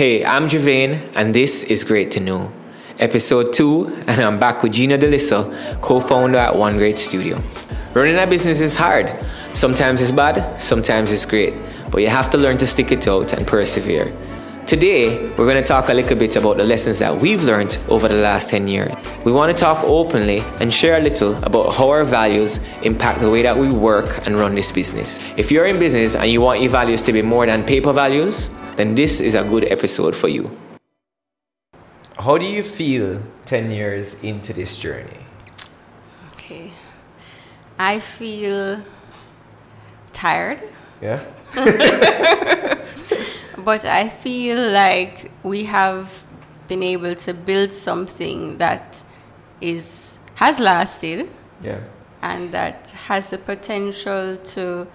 Hey, I'm Javane, and this is Great to Know, episode two, and I'm back with Gina Deliso, co founder at One Great Studio. Running a business is hard. Sometimes it's bad, sometimes it's great, but you have to learn to stick it out and persevere. Today, we're going to talk a little bit about the lessons that we've learned over the last 10 years. We want to talk openly and share a little about how our values impact the way that we work and run this business. If you're in business and you want your values to be more than paper values, then this is a good episode for you. How do you feel 10 years into this journey? Okay. I feel tired. Yeah? but I feel like we have been able to build something that is has lasted. Yeah. And that has the potential to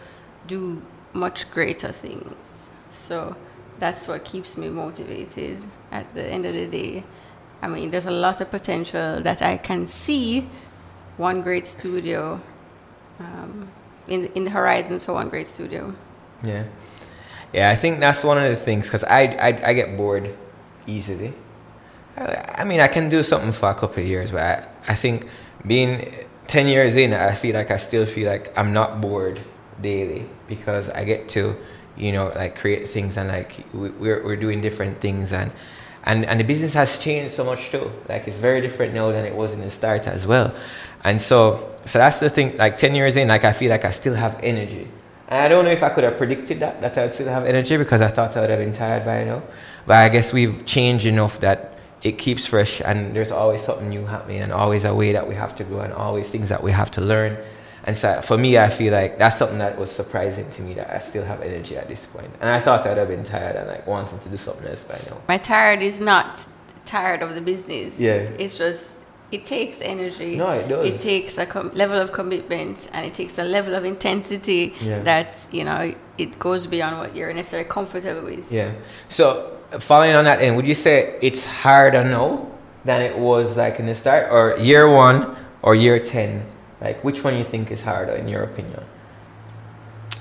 do much greater things. So that's what keeps me motivated at the end of the day. I mean, there's a lot of potential that I can see one great studio um, in, in the horizons for one great studio. Yeah. Yeah, I think that's one of the things because I, I, I get bored easily. I, I, mean, I can do something for a couple of years, but I, I think being 10 years in, I feel like I still feel like I'm not bored daily because I get to you know, like create things and like we're, we're doing different things and, and, and the business has changed so much too. Like it's very different now than it was in the start as well. And so, so that's the thing, like 10 years in, like I feel like I still have energy. And I don't know if I could have predicted that, that I would still have energy because I thought I would have been tired by now. But I guess we've changed enough that it keeps fresh and there's always something new happening and always a way that we have to grow and always things that we have to learn and so for me, I feel like that's something that was surprising to me that I still have energy at this point. And I thought I'd have been tired and like wanting to do something else by now. My tired is not tired of the business. Yeah. It's just it takes energy. No, it does. It takes a com- level of commitment and it takes a level of intensity yeah. that you know it goes beyond what you're necessarily comfortable with. Yeah. So following on that end, would you say it's harder now than it was like in the start, or year one or year ten? Like, which one you think is harder in your opinion?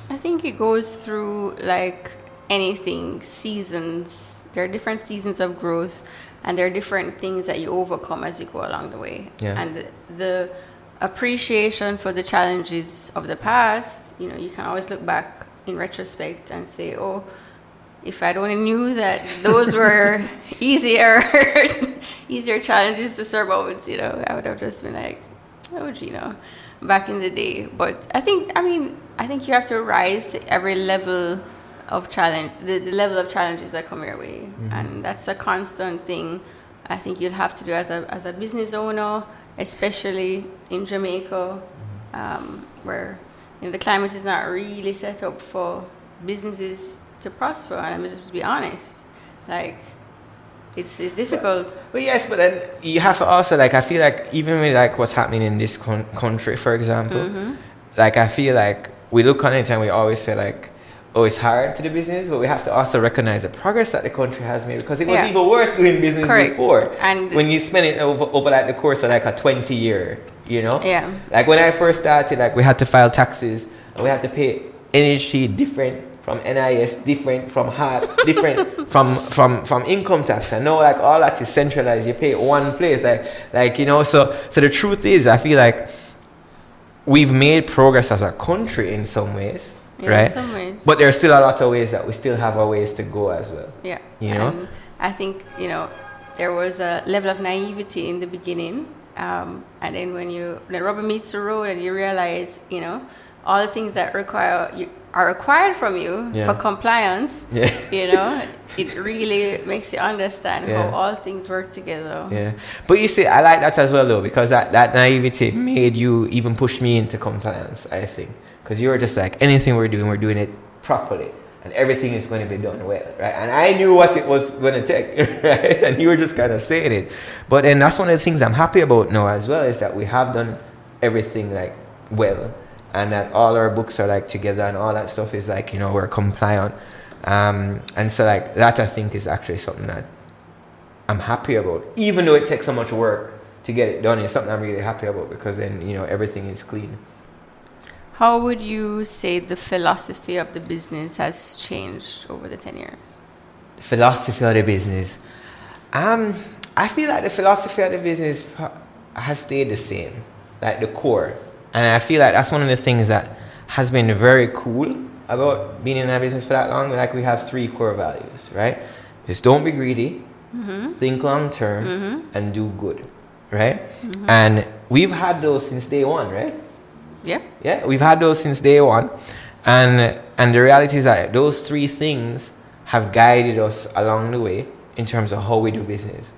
I think it goes through like anything, seasons. There are different seasons of growth, and there are different things that you overcome as you go along the way. Yeah. And the, the appreciation for the challenges of the past, you know, you can always look back in retrospect and say, oh, if I'd only knew that those were easier, easier challenges to surmount, you know, I would have just been like, oh, Gina, back in the day. But I think, I mean, I think you have to rise to every level of challenge, the, the level of challenges that come your way. Mm-hmm. And that's a constant thing I think you'll have to do as a, as a business owner, especially in Jamaica, mm-hmm. um, where you know, the climate is not really set up for businesses to prosper. And I'm just to be honest. Like, it's, it's difficult. But, yes, but then you have to also like I feel like even with like what's happening in this con- country, for example, mm-hmm. like I feel like we look on it and we always say like, oh, it's hard to do business, but we have to also recognize the progress that the country has made because it was yeah. even worse doing business Correct. before. And when you spend it over, over like the course of like a twenty year, you know, yeah, like when I first started, like we had to file taxes and we had to pay NHT different from NIS, different from HEART, different from, from, from income tax. I know like all that is centralized. You pay one place. Like, like, you know, so, so the truth is, I feel like we've made progress as a country in some ways. Yeah, right? In some ways. But there's still a lot of ways that we still have our ways to go as well. Yeah. You know? And I think, you know, there was a level of naivety in the beginning. Um, and then when you, the rubber meets the road and you realize, you know, all the things that require you, are required from you yeah. for compliance, yeah. you know, it really makes you understand yeah. how all things work together. Yeah. But you see, I like that as well, though, because that, that naivety made you even push me into compliance, I think. Because you were just like, anything we're doing, we're doing it properly. And everything is going to be done well, right? And I knew what it was going to take, right? And you were just kind of saying it. But then that's one of the things I'm happy about now as well, is that we have done everything like well and that all our books are like together and all that stuff is like you know we're compliant um, and so like that i think is actually something that i'm happy about even though it takes so much work to get it done it's something i'm really happy about because then you know everything is clean how would you say the philosophy of the business has changed over the 10 years philosophy of the business. Um, I feel like the philosophy of the business has stayed the same, like the core. And I feel like that's one of the things that has been very cool about being in a business for that long. Like we have three core values, right? Just don't be greedy, mm-hmm. think long term, mm-hmm. and do good, right? Mm-hmm. And we've had those since day one, right? Yeah. Yeah, we've had those since day one, and and the reality is that those three things have guided us along the way in terms of how we do business.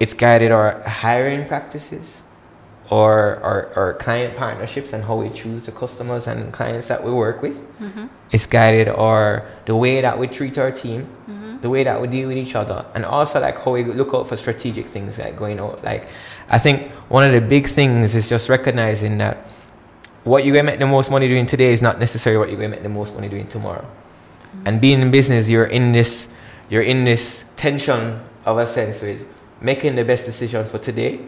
It's guided our hiring practices, or our, our client partnerships, and how we choose the customers and clients that we work with. Mm-hmm. It's guided or the way that we treat our team, mm-hmm. the way that we deal with each other, and also like how we look out for strategic things like going out. Like, I think one of the big things is just recognizing that what you're gonna make the most money doing today is not necessarily what you're gonna make the most money doing tomorrow. Mm-hmm. And being in business, you're in this, you're in this tension of a sense with making the best decision for today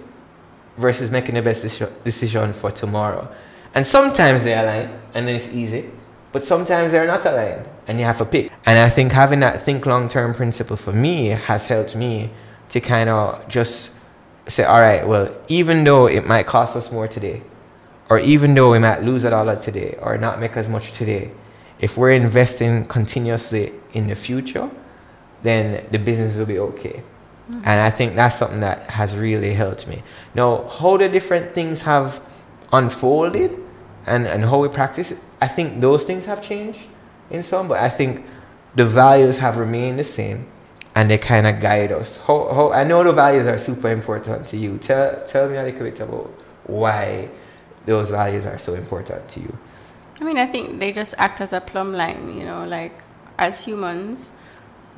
versus making the best deci- decision for tomorrow. And sometimes they align, and then it's easy. But sometimes they're not aligned, and you have to pick. And I think having that think long term principle for me has helped me to kind of just say, all right, well, even though it might cost us more today, or even though we might lose a dollar today or not make as much today, if we're investing continuously in the future, then the business will be okay. And I think that's something that has really helped me. Now, how the different things have unfolded and, and how we practice it, I think those things have changed in some, but I think the values have remained the same and they kind of guide us. How, how, I know the values are super important to you. Tell, tell me a little bit about why those values are so important to you. I mean, I think they just act as a plumb line, you know, like as humans,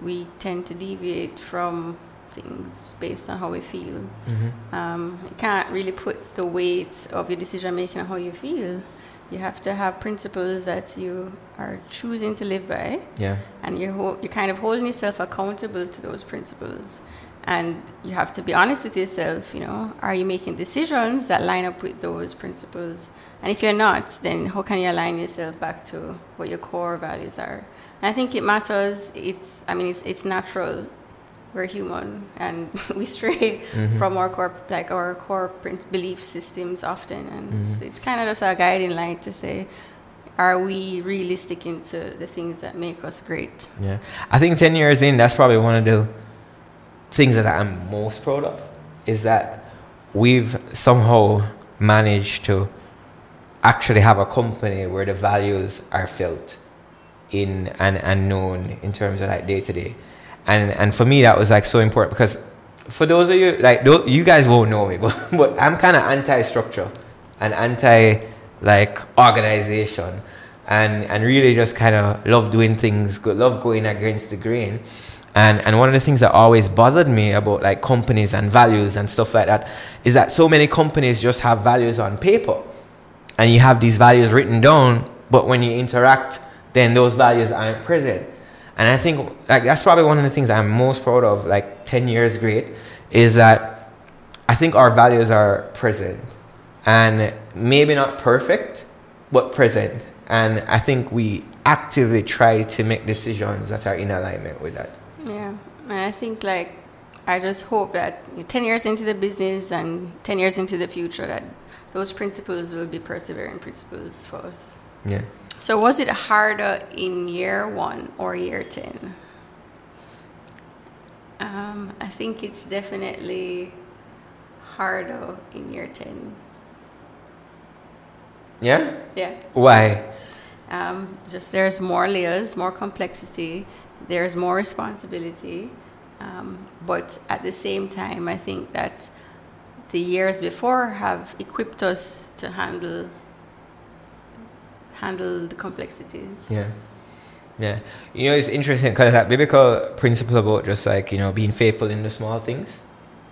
we tend to deviate from things based on how we feel. Um, you can't really put the weight of your decision making on how you feel. You have to have principles that you are choosing to live by, Yeah. and you're, ho- you're kind of holding yourself accountable to those principles. And you have to be honest with yourself, you know, are you making decisions that line up with those principles? And if you're not, then how can you align yourself back to what your core values are? And I think it matters. It's, I mean, it's, it's natural. We're human, and we stray mm-hmm. from our core, like our core belief systems often. And so mm-hmm. it's kind of just a guiding light to say, are we really sticking to the things that make us great? Yeah. I think 10 years in, that's probably one of the things that I'm most proud of is that we've somehow managed to actually have a company where the values are felt in and, and known in terms of like day to day. And and for me that was like so important because for those of you like you guys won't know me, but but I'm kind of anti-structure and anti like organization and and really just kind of love doing things, love going against the grain. And and one of the things that always bothered me about like companies and values and stuff like that is that so many companies just have values on paper and you have these values written down, but when you interact, then those values aren't present. And I think like that's probably one of the things I'm most proud of, like 10 years great, is that I think our values are present. And maybe not perfect, but present. And I think we actively try to make decisions that are in alignment with that. Yeah, and I think like I just hope that you know, ten years into the business and ten years into the future, that those principles will be persevering principles for us. Yeah. So, was it harder in year one or year ten? Um, I think it's definitely harder in year ten. Yeah? Yeah. Why? Um, just there's more layers, more complexity, there's more responsibility. Um, but at the same time, I think that the years before have equipped us to handle handle the complexities. Yeah. Yeah. You know, it's interesting because that biblical principle about just like, you know, being faithful in the small things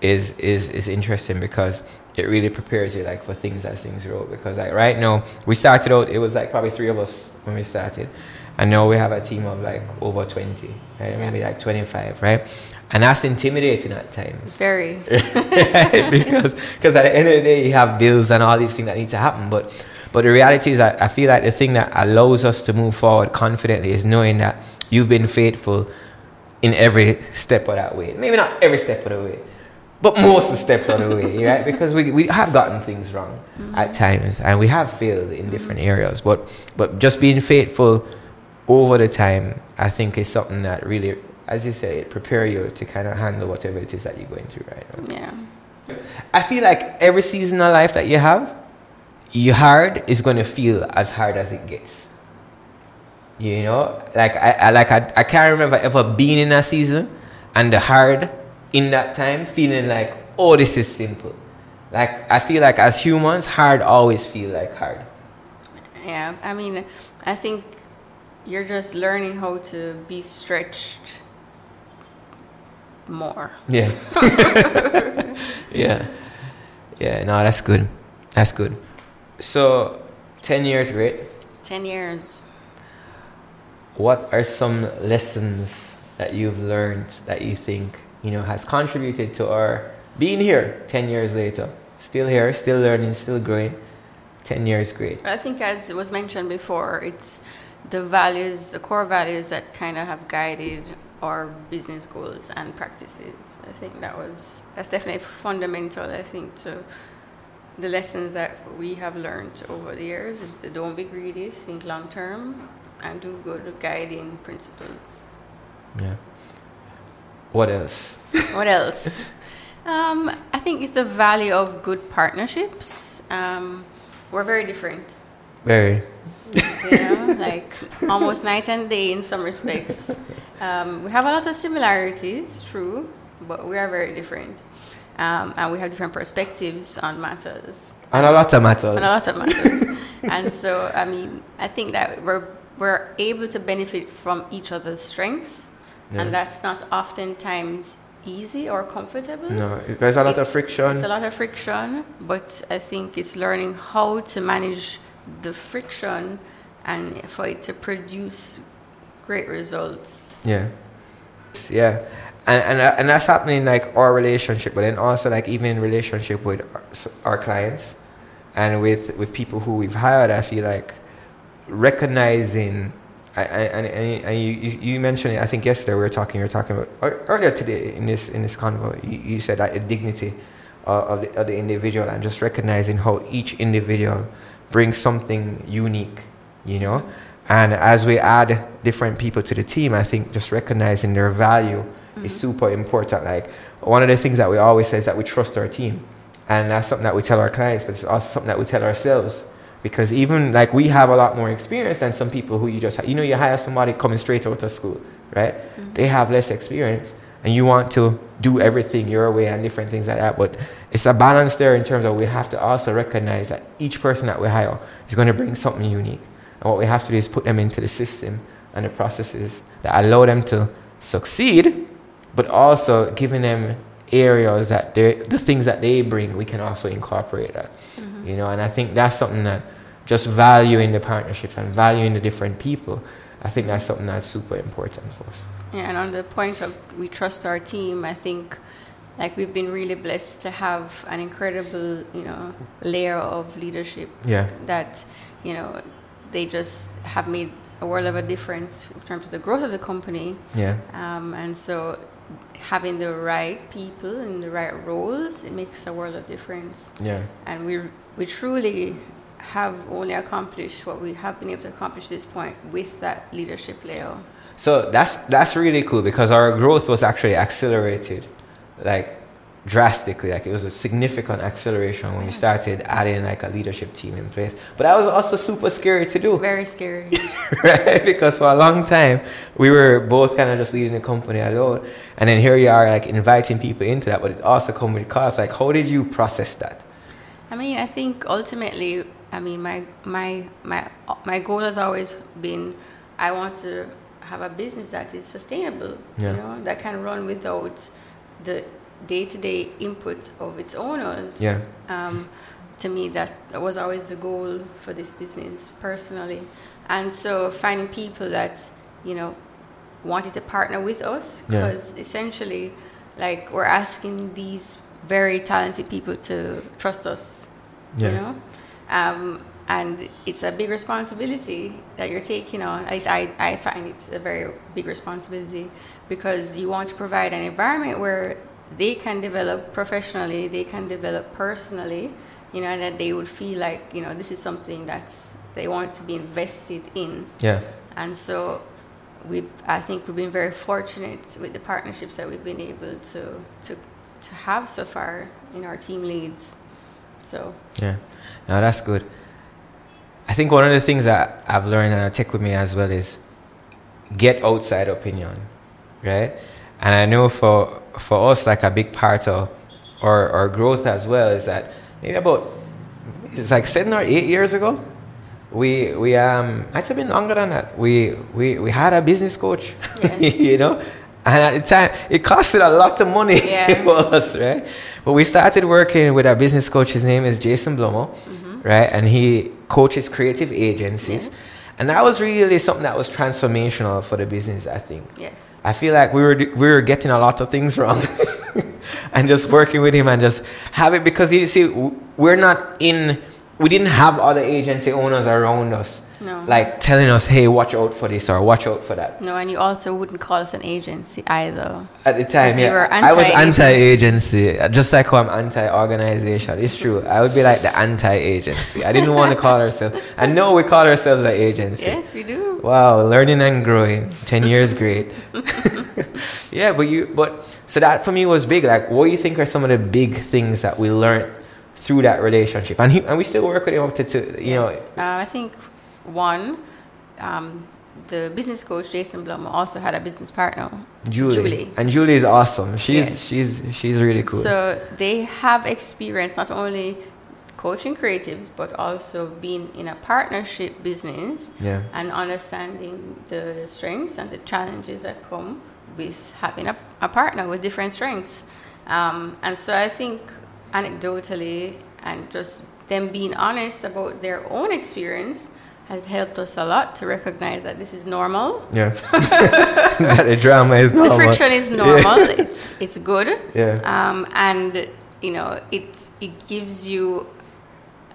is is is interesting because it really prepares you like for things as things grow. Because like right now, we started out it was like probably three of us when we started. And now we have a team of like over twenty, right? Yeah. Maybe like twenty five, right? And that's intimidating at times. Very. because because at the end of the day you have bills and all these things that need to happen but but the reality is that I feel like the thing that allows us to move forward confidently is knowing that you've been faithful in every step of that way. Maybe not every step of the way, but most of the step of the way, right? Because we, we have gotten things wrong mm-hmm. at times and we have failed in different areas. But but just being faithful over the time, I think is something that really, as you say, it prepare you to kind of handle whatever it is that you're going through right now. Yeah. I feel like every season of life that you have, your hard is going to feel as hard as it gets. You know, like I, I like I, I can't remember ever being in a season and the hard in that time feeling like, oh, this is simple. Like I feel like as humans, hard always feel like hard. Yeah, I mean, I think you're just learning how to be stretched more. Yeah. yeah. Yeah, no, that's good. That's good. So, 10 years, great. 10 years. What are some lessons that you've learned that you think, you know, has contributed to our being here 10 years later? Still here, still learning, still growing. 10 years, great. I think, as was mentioned before, it's the values, the core values that kind of have guided our business goals and practices. I think that was that's definitely fundamental. I think to the lessons that we have learned over the years is to don't be greedy, think long term, and do good guiding principles. Yeah. What else? what else? Um, I think it's the value of good partnerships. Um, we're very different. Very. You know, like almost night and day in some respects. Um, we have a lot of similarities, true, but we are very different. Um, and we have different perspectives on matters. And a lot of matters. And a lot of matters. and so, I mean, I think that we're, we're able to benefit from each other's strengths. Yeah. And that's not oftentimes easy or comfortable. No, there's a lot it, of friction. There's a lot of friction, but I think it's learning how to manage the friction and for it to produce great results. Yeah. Yeah. And, and, uh, and that's happening like our relationship, but then also like even in relationship with our, our clients and with, with people who we've hired, I feel like recognizing and, and, and you, you mentioned it, I think yesterday we were talking, you were talking about, earlier today in this, in this convo, you, you said that the dignity of, the, of the individual and just recognizing how each individual brings something unique, you know? And as we add different people to the team, I think just recognizing their value. Is super important. Like one of the things that we always say is that we trust our team. And that's something that we tell our clients, but it's also something that we tell ourselves because even like we have a lot more experience than some people who you just you know you hire somebody coming straight out of school right mm-hmm. they have less experience and you want to do everything your way and different things like that but it's a balance there in terms of we have to also recognize that each person that we hire is going to bring something unique and what we have to do is put them into the system and the processes that allow them to succeed but also giving them areas that they the things that they bring we can also incorporate that mm-hmm. you know? And i think that's something that just valuing the partnerships and valuing the different people i think that's something that's super important for us. Yeah and on the point of we trust our team i think like we've been really blessed to have an incredible you know layer of leadership yeah. that you know they just have made a world of a difference in terms of the growth of the company. Yeah. Um, and so having the right people in the right roles, it makes a world of difference. Yeah. And we we truly have only accomplished what we have been able to accomplish at this point with that leadership layer. So that's that's really cool because our growth was actually accelerated. Like drastically. Like it was a significant acceleration when we started adding like a leadership team in place. But that was also super scary to do. Very scary. right? Because for a long time we were both kind of just leading the company alone. And then here you are like inviting people into that, but it also comes with costs. Like how did you process that? I mean, I think ultimately I mean my my my my goal has always been I want to have a business that is sustainable, yeah. you know, that can run without the day-to-day input of its owners. Yeah. Um, to me, that, that was always the goal for this business personally, and so finding people that you know wanted to partner with us because yeah. essentially, like we're asking these very talented people to trust us. Yeah. You know, um, and it's a big responsibility that you're taking on. At least I, I find it's a very big responsibility because you want to provide an environment where they can develop professionally, they can develop personally, you know, and that they would feel like, you know, this is something that's they want to be invested in. Yeah. And so we've I think we've been very fortunate with the partnerships that we've been able to to to have so far in our team leads. So Yeah. No, that's good. I think one of the things that I've learned and I take with me as well is get outside opinion, right? And I know for for us, like a big part of our, our growth as well is that maybe about it's like seven or eight years ago, we we um actually been longer than that. We we we had a business coach, Yeah. you know, and at the time it costed a lot of money Yeah. for us, right? But we started working with our business coach. His name is Jason Blumer, right? And he coaches creative agencies, Yes. And that was really something that was transformational for the business. I think. yes. I feel like we were we were getting a lot of things wrong, and just working with him and just have it because you see we're not in we didn't have other agency owners around us No. like telling us hey watch out for this or watch out for that No, and you also wouldn't call us an agency either. at the time yeah I was anti-agency. just like how I'm anti-organization it's true I would be like the anti-agency I didn't want to call ourselves I know we call ourselves an agency Yes, we do. Wow, learning and growing. Ten years, great. yeah, but you, but so that for me was big. Like, what do you think are some of the big things that we learned through that relationship? And he, and we still work with him up to, to you Yes. Uh, I think one, um, the business coach Jason Blumer also had a business partner, Julie. Julie. And Julie is awesome. She's Yes. she's she's really cool. So they have experience not only coaching creatives but also being in a partnership business yeah, and understanding the strengths and the challenges that come with having a, a partner with different strengths. Um, and so I think anecdotally and just them being honest about their own experience has helped us a lot to recognize that this is normal. yeah. that the drama is The friction is normal. Yeah. it's it's good. Yeah. Um, and you know it it gives you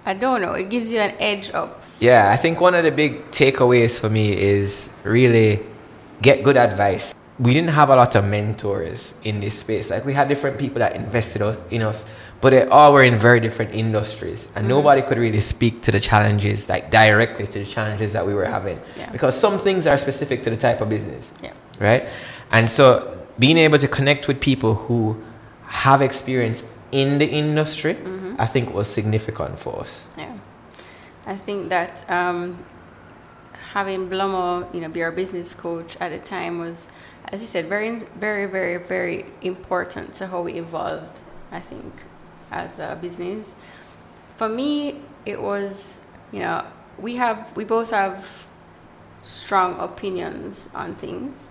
I don't know it gives you an edge up. Yeah, I think one of the big takeaways for me is really get good advice. We didn't have a lot of mentors in this space. Like we had different people that invested us- in us, but they all were in very different industries, and nobody could really speak to the challenges like directly to the challenges that we were having Yeah. because some things are specific to the type of business Yeah. right? And so being able to connect with people who have experience in the industry, I think was significant for us. Yeah, I think that um, having Blumer, you know, be our business coach at the time was, as you said, very, very, very, very important to how we evolved. I think as a business. For me, it was, you know, we have, we both have strong opinions on things,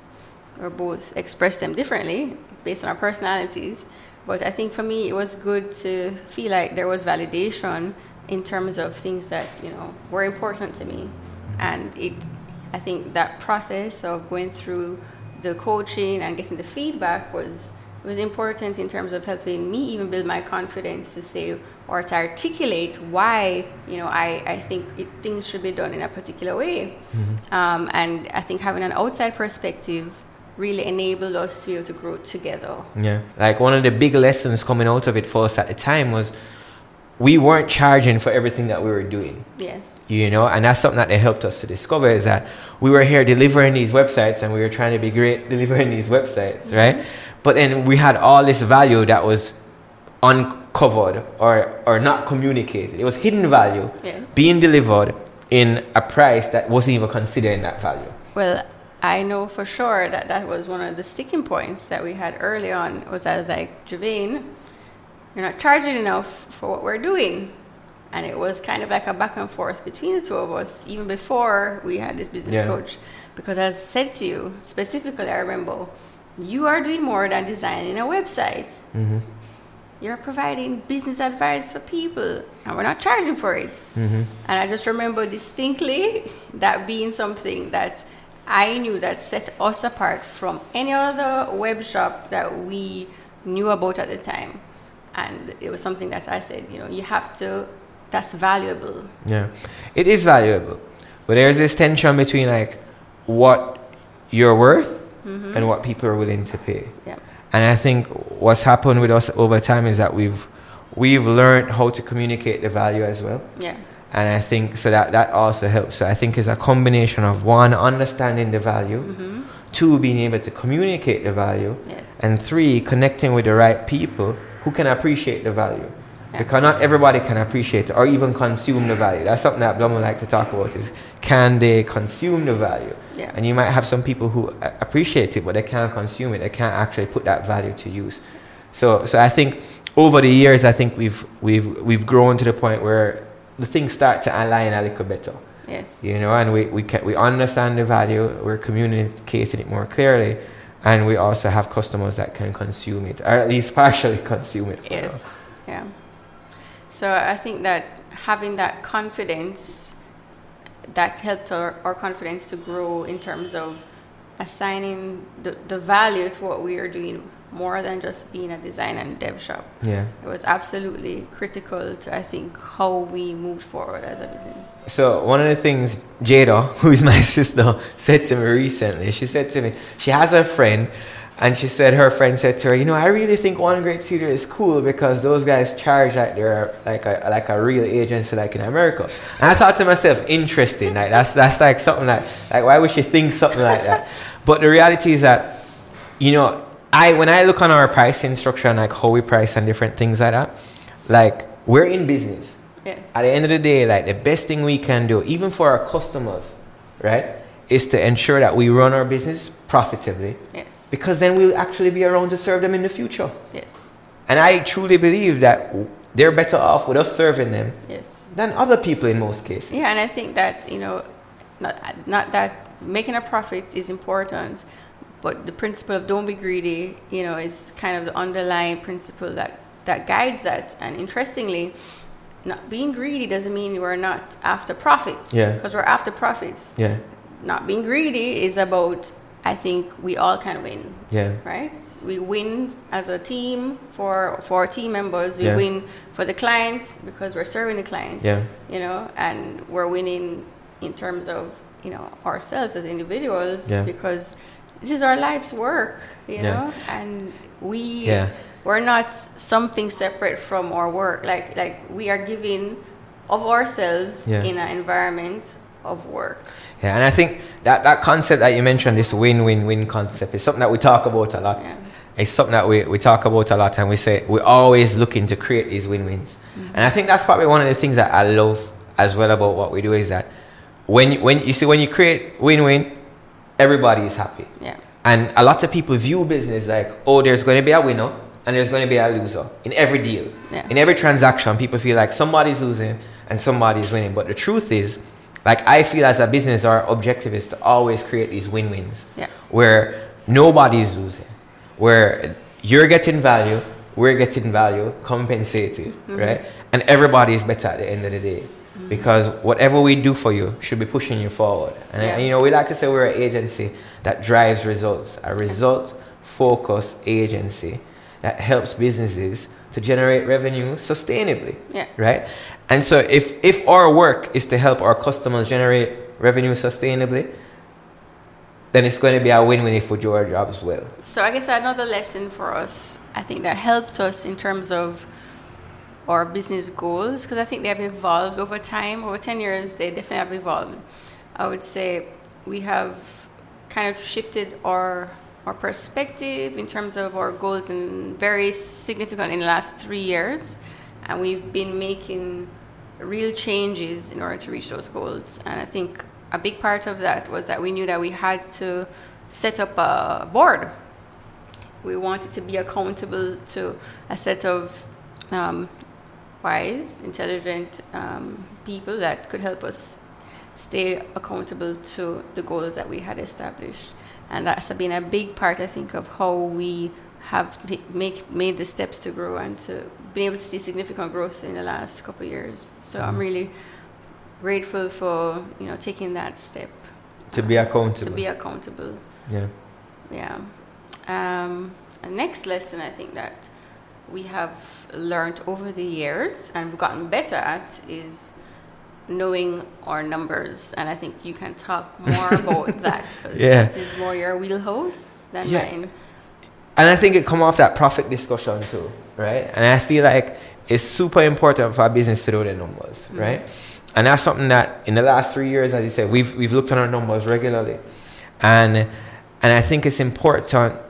or both express them differently based on our personalities. But I think for me, it was good to feel like there was validation in terms of things that you know were important to me, and it. I think that process of going through the coaching and getting the feedback was was important in terms of helping me even build my confidence to say or to articulate why you know I, I think it, things should be done in a particular way um, and I think having an outside perspective really enabled us to be able to grow together Yeah. Like one of the big lessons coming out of it for us at the time was we weren't charging for everything that we were doing. yes You know, and that's something that they helped us to discover is that we were here delivering these websites and we were trying to be great delivering these websites, right? But then we had all this value that was uncovered or, or not communicated. It was hidden value yeah being delivered in a price that wasn't even considering that value. Well, I know for sure that that was one of the sticking points that we had early on. Was I was like, Javane, you're not charging enough for what we're doing, and it was kind of like a back and forth between the two of us, even before we had this business Yeah. coach. Because as I said to you specifically, I remember you are doing more than designing a website. Mm-hmm. You're providing business advice for people, and we're not charging for it. Mm-hmm. And I just remember distinctly that being something that I knew that set us apart from any other web shop that we knew about at the time. And it was something that I said, you know, you have to that's valuable. Yeah, it is valuable, but there's this tension between like what you're worth Mm-hmm. and what people are willing to pay. Yeah. And I think what's happened with us over time is that we've we've learned how to communicate the value as well. Yeah. And I think so that that also helps. So I think it's a combination of one understanding the value, Mm-hmm. two being able to communicate the value, Yes. and three connecting with the right people who can appreciate the value. Because not everybody can appreciate or even consume the value. That's something that Blumer would like to talk about is can they consume the value? Yeah. And you might have some people who appreciate it, but they can't consume it. They can't actually put that value to use. So, so I think over the years, I think we've we've we've grown to the point where the things start to align a little better. Yes. You know, and we we can, we understand the value. We're communicating it more clearly, and we also have customers that can consume it, or at least partially consume it. For Yes. now. Yeah. So I think that having that confidence that helped our, our confidence to grow in terms of assigning the, the value to what we are doing more than just being a design and dev shop. Yeah. It was absolutely critical to I think how we moved forward as a business. So one of the things Jada, who is my sister, said to me recently, she said to me, she has a friend, and she said her friend said to her, you know, I really think One Great Studio is cool because those guys charge like they're like a like a real agency like in America. And I thought to myself, interesting, like that's that's like something like like why would she think something like that? But the reality is that, you know, I when I look on our pricing structure and like how we price and different things like that, like we're in business Yes. at the end of the day, like the best thing we can do, even for our customers, right, is to ensure that we run our business profitably Yes. Because then we'll actually be around to serve them in the future. Yes. And I truly believe that they're better off with us serving them Yes. than other people in most cases. Yeah, and I think that you know, not not that making a profit is important, but the principle of don't be greedy, you know, is kind of the underlying principle that that guides that. And interestingly, not being greedy doesn't mean we're not after profits. Yeah. Because we're after profits. Yeah, Not being greedy is about I think we all can win, yeah, right? We win as a team for for our team members. We Yeah. win for the client because we're serving the client yeah, you know, and we're winning in terms of, you know, ourselves as individuals Yeah. because this is our life's work, you Yeah. know, and we Yeah. we're not something separate from our work. Like like we are giving of ourselves in an environment of work. Yeah. And I think that, that concept that you mentioned, this win win win concept, is something that we talk about a lot. Yeah. It's something that we, we talk about a lot and we say we're always looking to create these win wins. Mm-hmm. And I think that's probably one of the things that I love as well about what we do is that when, you- when you see when you create win win, everybody is happy. Yeah. And a lot of people view business like, oh, there's going to be a winner and there's going to be a loser in every deal. Yeah. In every transaction, people feel like somebody's losing and somebody's winning. But the truth is, like, I feel as a business, our objective is to always create these win wins Yeah. where nobody's losing, where you're getting value, we're getting value, compensated, mm-hmm. right? And everybody is better at the end of the day. Mm-hmm. Because whatever we do for you should be pushing you forward. And, Yeah. you know, we like to say we're an agency that drives results, a result focused agency that helps businesses to generate revenue sustainably Yeah. right? And so if if our work is to help our customers generate revenue sustainably, then it's going to be a win-win if we do our jobs well. So I guess another lesson for us, I think that helped us in terms of our business goals, because I think they have evolved over time. Over 10 years, they definitely have evolved. I would say we have kind of shifted our our perspective in terms of our goals and very significant in the last three years, and we've been making real changes in order to reach those goals. And I think a big part of that was that we knew that we had to set up a board. We wanted to be accountable to a set of um, wise, intelligent um, people that could help us stay accountable to the goals that we had established. And that's been a big part, I think, of how we have make, made the steps to grow and to be able to see significant growth in the last couple of years. So I'm really grateful for you know taking that step To be accountable. to be accountable. yeah. Yeah. Um, next lesson I think that we have learned over the years and we've gotten better at is knowing our numbers. And I think you can talk more about that because Yeah. that is more your wheelhouse than Yeah. mine. and I think it come off that profit discussion too, right? And I feel like it's super important for our business to know the numbers, Mm-hmm. right? And that's something that in the last three years, as you said, we've we've looked at our numbers regularly, and and I think it's important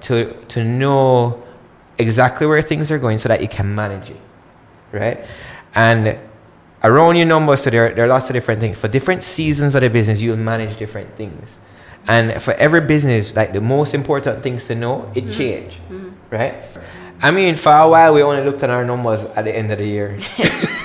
to to know exactly where things are going so that you can manage it, right? And around your numbers, so there, there are lots of different things. For different seasons of the business, you'll manage different things. And for every business, like the most important things to know, it change, right? I mean, for a while, we only looked at our numbers at the end of the year.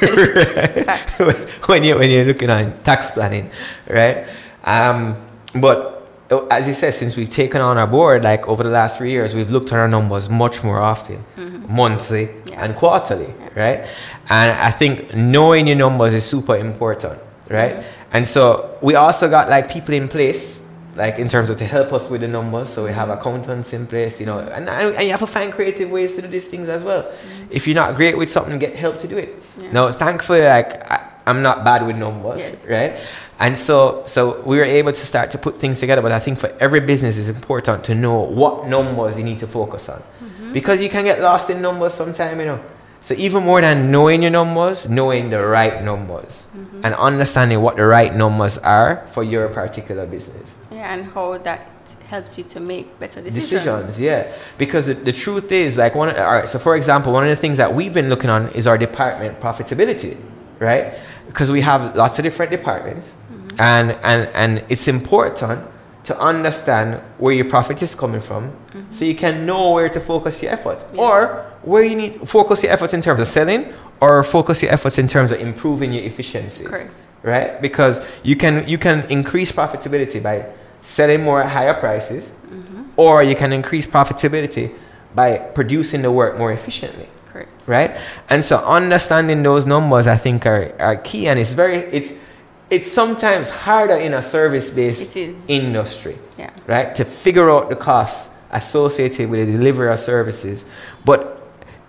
When you when you're looking at tax planning, right? Um, but as you said, since we've taken on our board, like over the last three years, we've looked at our numbers much more often, monthly Yeah. and quarterly, right? And I think knowing your numbers is super important, right? And so we also got like people in place. Like in terms of to help us with the numbers, so we have mm. accountants in place, you know, and, and you have to find creative ways to do these things as well. Mm. If you're not great with something, get help to do it. Yeah. No, thankfully, like I, I'm not bad with numbers, Yes. right? And so, so we were able to start to put things together. But I think for every business, it's important to know what numbers you need to focus on, mm-hmm. because you can get lost in numbers sometime, you know. So even more than knowing your numbers, knowing the right numbers. Mm-hmm. And understanding what the right numbers are for your particular business. Yeah, and how that helps you to make better decisions. decisions yeah. Because the, the truth is like one of, all right so for example one of the things that we've been looking on is our department profitability right? Because we have lots of different departments. Mm-hmm. And and and it's important to understand where your profit is coming from mm-hmm. so you can know where to focus your efforts. Yeah. or where you need focus your efforts in terms of selling or focus your efforts in terms of improving your efficiencies. Correct. right? Because you can you can increase profitability by selling more at higher prices mm-hmm. or you can increase profitability by producing the work more efficiently. Correct. right? And so understanding those numbers i think are, are key and it's very it's it's sometimes harder in a service based industry Yeah. right? To figure out the costs associated with the delivery of services. But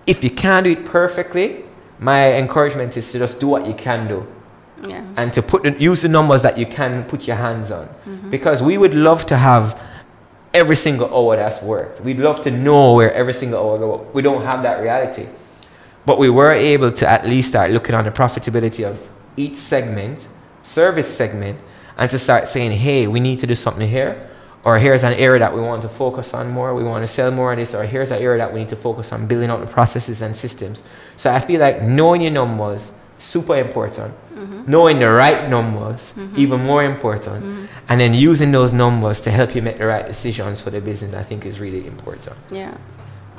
if you can't do it perfectly my encouragement is to just do what you can do. Yeah. and to put the, use the numbers that you can put your hands on. Mm-hmm. because we would love to have every single hour that's worked. We'd love to know where every single hour go we don't have that reality. But we were able to at least start looking on the profitability of each segment service segment and to start saying hey we need to do something here or here's an area that we want to focus on more. We want to sell more of this or here's an area that we need to focus on building out the processes and systems. So i feel like knowing your numbers super important. Mm-hmm. Knowing the right numbers mm-hmm. even more important. Mm-hmm. And then using those numbers to help you make the right decisions for the business i think is really important. Yeah.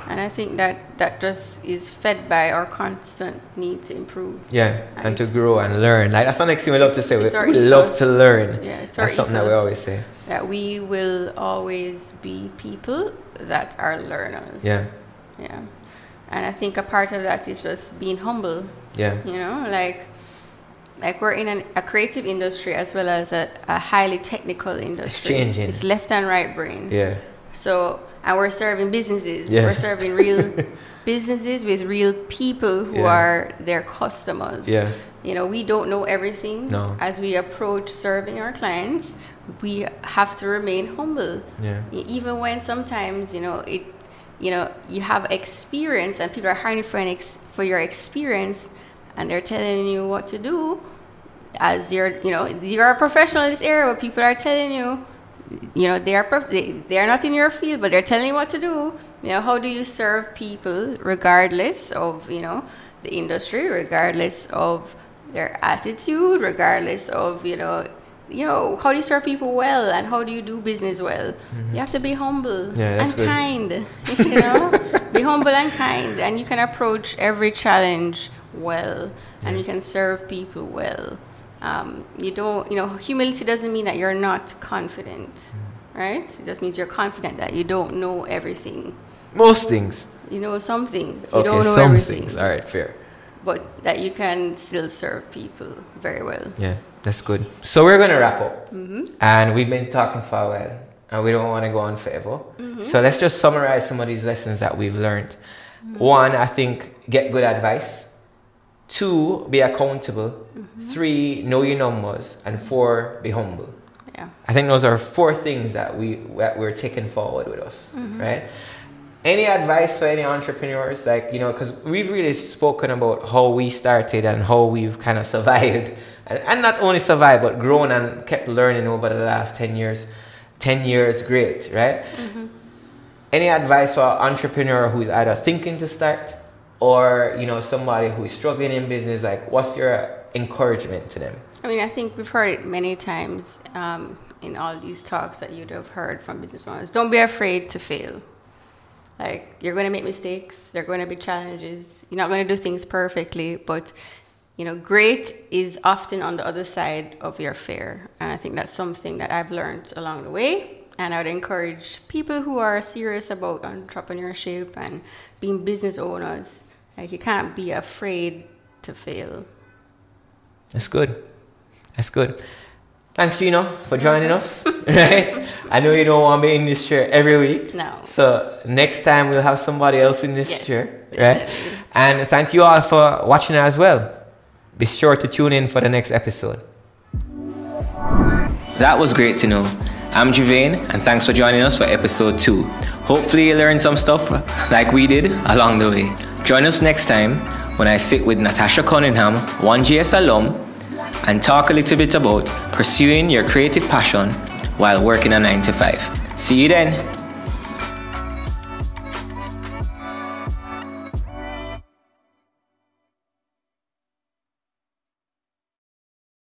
And I think that that just is fed by our constant need to improve. yeah And and to grow and learn like that's the next thing we love to say we, love to learn Yeah, it's that's something that we always say That we will always be people that are learners. yeah Yeah. And I think a part of that is just being humble. yeah You know, like like we're in an, a creative industry as well as a, a highly technical industry. It's changing. It's left and right brain. yeah So, and we're serving businesses. Yeah. We're serving real businesses with real people who Yeah. are their customers. yeah You know, we don't know everything. No. As we approach serving our clients, we have to remain humble. yeah Even when sometimes, you know, it, you know, you have experience and people are hiring for, an ex- for your experience and they're telling you what to do as you're, you know, you're a professional in this area, but people are telling you, you know, they are, prof- they, they are not in your field, but they're telling you what to do. You know, how do you serve people regardless of, you know, the industry, regardless of their attitude, regardless of, you know, you know, how do you serve people well and how do you do business well? You have to be humble Mm-hmm. Yeah, and good. kind. You know, be humble and kind, and you can approach every challenge well, and you can serve people well. Um, you don't, you know, humility doesn't mean that you're not confident, Mm-hmm. right? It just means you're confident that you don't know everything. most things You know some things. You okay don't know some everything, things all right fair but that you can still serve people very well. Yeah, that's good. So we're going to wrap up. Mm-hmm. And we've been talking for a while, and we don't want to go on forever. So let's just summarize some of these lessons that we've learned. One, I think get good advice. Two, be accountable. Mm-hmm. Three, know your numbers. And four, be humble. Yeah. I think those are four things that we that we're taking forward with us, mm-hmm. right? Any advice for any entrepreneurs, like you know, because we've really spoken about how we started and how we've kind of survived, and, and not only survived but grown and kept learning over the last ten years. Ten years, great, right? Mm-hmm. Any advice for an entrepreneur who's either thinking to start or you know somebody who's struggling in business? Like, what's your encouragement to them? I mean, I think we've heard it many times um, in all these talks that you'd have heard from business owners. Don't be afraid to fail. Like, you're going to make mistakes, there are going to be challenges. You're not going to do things perfectly, but, you know, great is often on the other side of your fear And I think that's something that I've learned along the way. And I would encourage people who are serious about entrepreneurship and being business owners, like, you can't be afraid to fail. That's good. That's good. Thanks, Gino, for joining us. right? I know you don't want me in this chair every week. No. So next time we'll have somebody else in this Yes, chair. Right? definitely. And thank you all for watching as well. Be sure to tune in for the next episode. That was great to know. I'm Javane, and thanks for joining us for episode two. Hopefully, you learned some stuff like we did along the way. Join us next time when I sit with Natasha Cunningham, 1GS alum, and talk a little bit about pursuing your creative passion while working a 9 to 5. See you then.